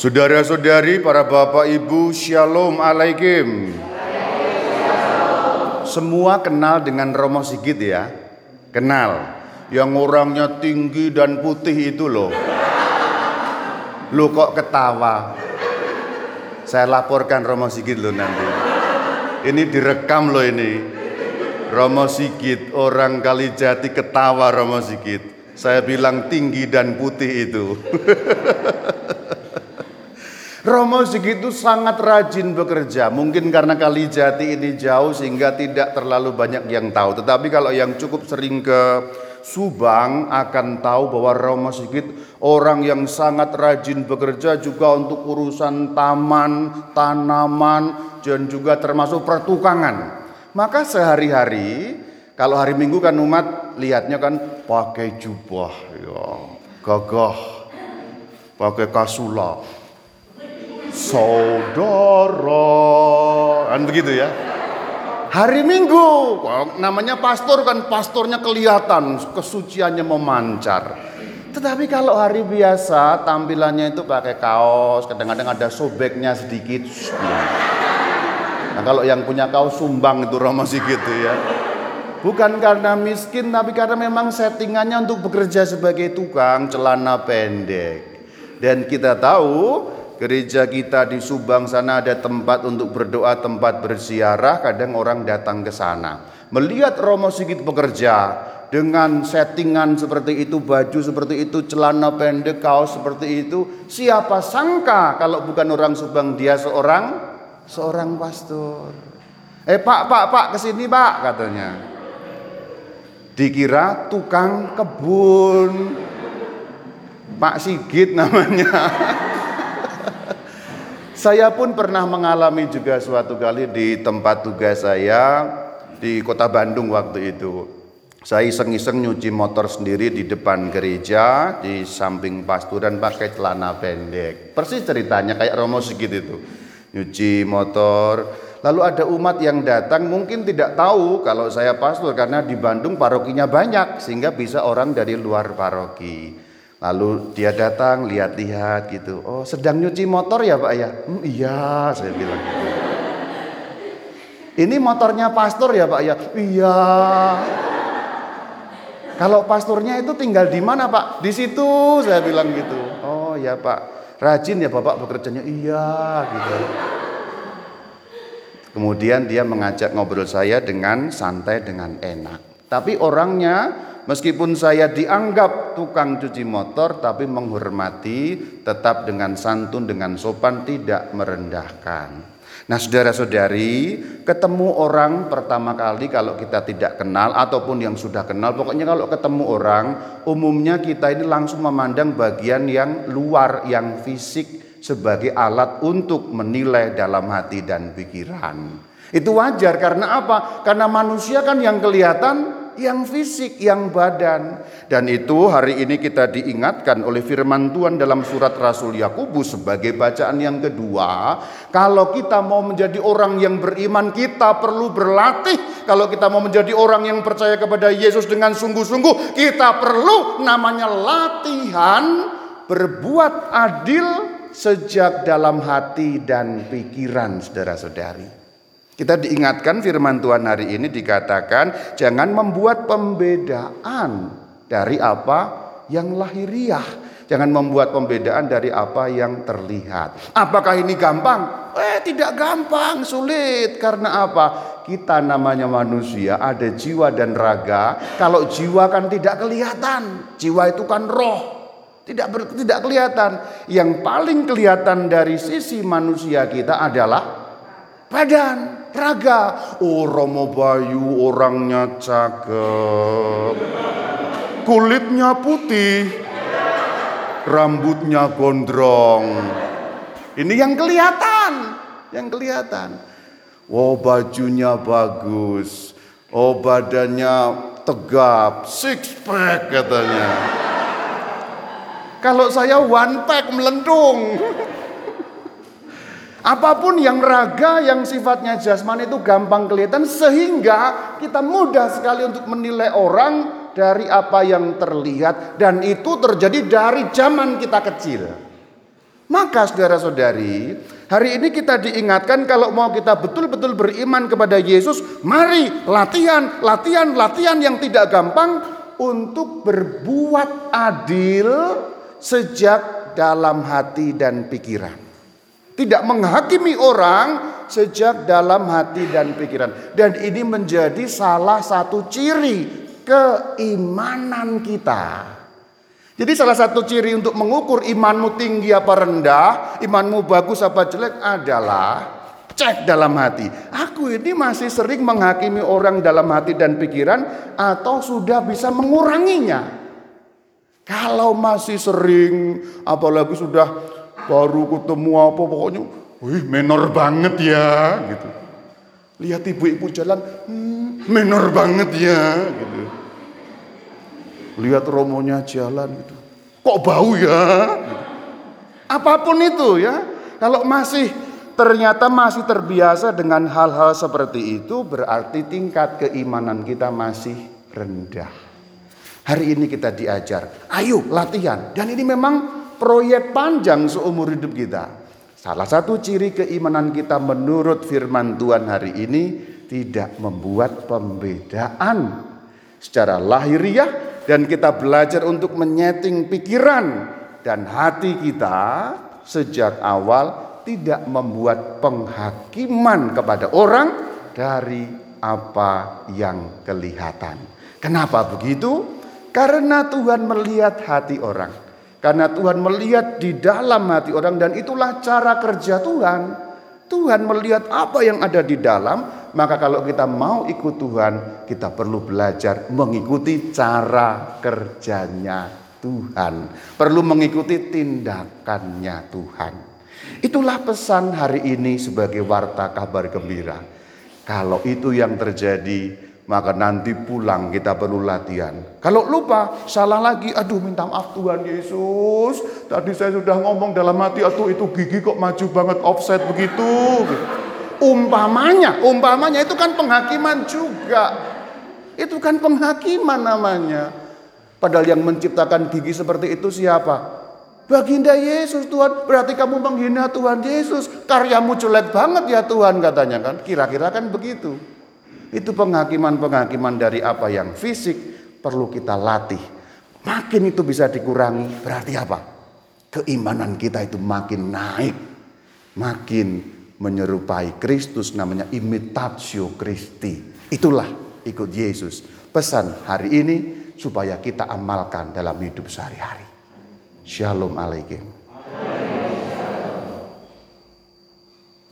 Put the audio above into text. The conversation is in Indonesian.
Saudara-saudari, para bapak ibu, shalom alaikum. Semua kenal dengan Romo Sigit ya? Kenal. Yang orangnya tinggi dan putih itu loh. Lu kok ketawa? Saya laporkan Romo Sigit loh nanti. Ini direkam loh ini. Romo Sigit, orang Kalijati ketawa Romo Sigit. Saya bilang tinggi dan putih itu. Romo segitu sangat rajin bekerja. Mungkin karena kali jati ini jauh sehingga tidak terlalu banyak yang tahu. Tetapi kalau yang cukup sering ke Subang akan tahu bahwa Romo Sigit orang yang sangat rajin bekerja juga untuk urusan taman, tanaman, dan juga termasuk pertukangan. Maka sehari-hari kalau hari Minggu kan umat lihatnya kan pakai jubah, ya, gagah, pakai kasula, saudara. Kan begitu ya? Hari minggu. Namanya pastor kan pastornya kelihatan kesuciannya memancar. Tetapi kalau hari biasa tampilannya itu pakai kaos kadang-kadang ada sobeknya sedikit. Nah kalau yang punya kaos sumbang itu Romo sih gitu ya. Bukan karena miskin tapi karena memang settingannya untuk bekerja sebagai tukang celana pendek. Dan kita tahu Gereja kita di Subang sana ada tempat untuk berdoa, tempat bersiarah, kadang orang datang ke sana. Melihat Romo Sigit bekerja dengan settingan seperti itu, baju seperti itu, celana pendek, kaos seperti itu, siapa sangka kalau bukan orang Subang dia seorang seorang pastor. Eh Pak, Pak, Pak, ke sini Pak katanya. Dikira tukang kebun. Pak Sigit namanya. Saya pun pernah mengalami juga suatu kali di tempat tugas saya di kota Bandung waktu itu. Saya iseng-iseng nyuci motor sendiri di depan gereja, di samping pasturan pakai celana pendek. Persis ceritanya kayak Romo Sigit itu. Nyuci motor, Lalu ada umat yang datang mungkin tidak tahu kalau saya pastor karena di Bandung parokinya banyak sehingga bisa orang dari luar paroki. Lalu dia datang lihat-lihat gitu. Oh sedang nyuci motor ya Pak ya? Hmm, iya saya bilang gitu. Ini motornya pastor ya Pak ya? Iya. Kalau pastornya itu tinggal di mana Pak? Di situ saya bilang gitu. Oh ya Pak. Rajin ya Bapak bekerjanya? Iya gitu. Kemudian dia mengajak ngobrol saya dengan santai dengan enak. Tapi orangnya Meskipun saya dianggap tukang cuci motor tapi menghormati tetap dengan santun dengan sopan tidak merendahkan. Nah, saudara-saudari, ketemu orang pertama kali kalau kita tidak kenal ataupun yang sudah kenal, pokoknya kalau ketemu orang, umumnya kita ini langsung memandang bagian yang luar, yang fisik sebagai alat untuk menilai dalam hati dan pikiran. Itu wajar karena apa? Karena manusia kan yang kelihatan yang fisik, yang badan. Dan itu hari ini kita diingatkan oleh firman Tuhan dalam surat Rasul Yakobus sebagai bacaan yang kedua. Kalau kita mau menjadi orang yang beriman, kita perlu berlatih. Kalau kita mau menjadi orang yang percaya kepada Yesus dengan sungguh-sungguh, kita perlu namanya latihan berbuat adil sejak dalam hati dan pikiran saudara-saudari. Kita diingatkan firman Tuhan hari ini dikatakan jangan membuat pembedaan dari apa yang lahiriah. Jangan membuat pembedaan dari apa yang terlihat. Apakah ini gampang? Eh, tidak gampang, sulit. Karena apa? Kita namanya manusia, ada jiwa dan raga. Kalau jiwa kan tidak kelihatan. Jiwa itu kan roh. Tidak ber, tidak kelihatan. Yang paling kelihatan dari sisi manusia kita adalah badan raga. Oh Romo Bayu orangnya cakep. Kulitnya putih. Rambutnya gondrong. Ini yang kelihatan. Yang kelihatan. Oh bajunya bagus. Oh badannya tegap. Six pack katanya. Kalau saya one pack melendung. Apa pun yang raga, yang sifatnya jasmani itu gampang kelihatan sehingga kita mudah sekali untuk menilai orang dari apa yang terlihat dan itu terjadi dari zaman kita kecil. Maka saudara-saudari, hari ini kita diingatkan kalau mau kita betul-betul beriman kepada Yesus, mari latihan, latihan, latihan yang tidak gampang untuk berbuat adil sejak dalam hati dan pikiran. Tidak menghakimi orang sejak dalam hati dan pikiran. Dan ini menjadi salah satu ciri keimanan kita. Jadi salah satu ciri untuk mengukur imanmu tinggi apa rendah, imanmu bagus apa jelek adalah cek dalam hati. Aku ini masih sering menghakimi orang dalam hati dan pikiran atau sudah bisa menguranginya. Kalau masih sering, apalagi sudah baru ketemu apa pokoknya, wih menor banget ya gitu. Lihat ibu-ibu jalan, hmm, menor banget ya gitu lihat romonya jalan gitu. Kok bau ya? Gitu. Apa pun itu ya. Kalau masih ternyata masih terbiasa dengan hal-hal seperti itu berarti tingkat keimanan kita masih rendah. Hari ini kita diajar, ayo latihan. Dan ini memang proyek panjang seumur hidup kita. Salah satu ciri keimanan kita menurut firman Tuhan hari ini tidak membuat pembedaan secara lahiriah dan kita belajar untuk menyeting pikiran dan hati kita sejak awal tidak membuat penghakiman kepada orang dari apa yang kelihatan. Kenapa begitu? Karena Tuhan melihat hati orang. Karena Tuhan melihat di dalam hati orang dan itulah cara kerja Tuhan. Tuhan melihat apa yang ada di dalam maka kalau kita mau ikut Tuhan, kita perlu belajar mengikuti cara kerjanya Tuhan. Perlu mengikuti tindakannya Tuhan. Itulah pesan hari ini sebagai warta kabar gembira. Kalau itu yang terjadi, maka nanti pulang kita perlu latihan. Kalau lupa, salah lagi, aduh minta maaf Tuhan Yesus. Tadi saya sudah ngomong dalam hati, aduh itu gigi kok maju banget offset begitu. Umpamanya, umpamanya itu kan penghakiman juga. Itu kan penghakiman namanya. Padahal yang menciptakan gigi seperti itu siapa? Baginda Yesus Tuhan. Berarti kamu menghina Tuhan Yesus. Karyamu jelek banget ya Tuhan katanya kan. Kira-kira kan begitu. Itu penghakiman-penghakiman dari apa yang fisik perlu kita latih. Makin itu bisa dikurangi. Berarti apa? Keimanan kita itu makin naik. Makin menyerupai Kristus namanya imitatio Christi. Itulah ikut Yesus. Pesan hari ini supaya kita amalkan dalam hidup sehari-hari. Shalom alaikum.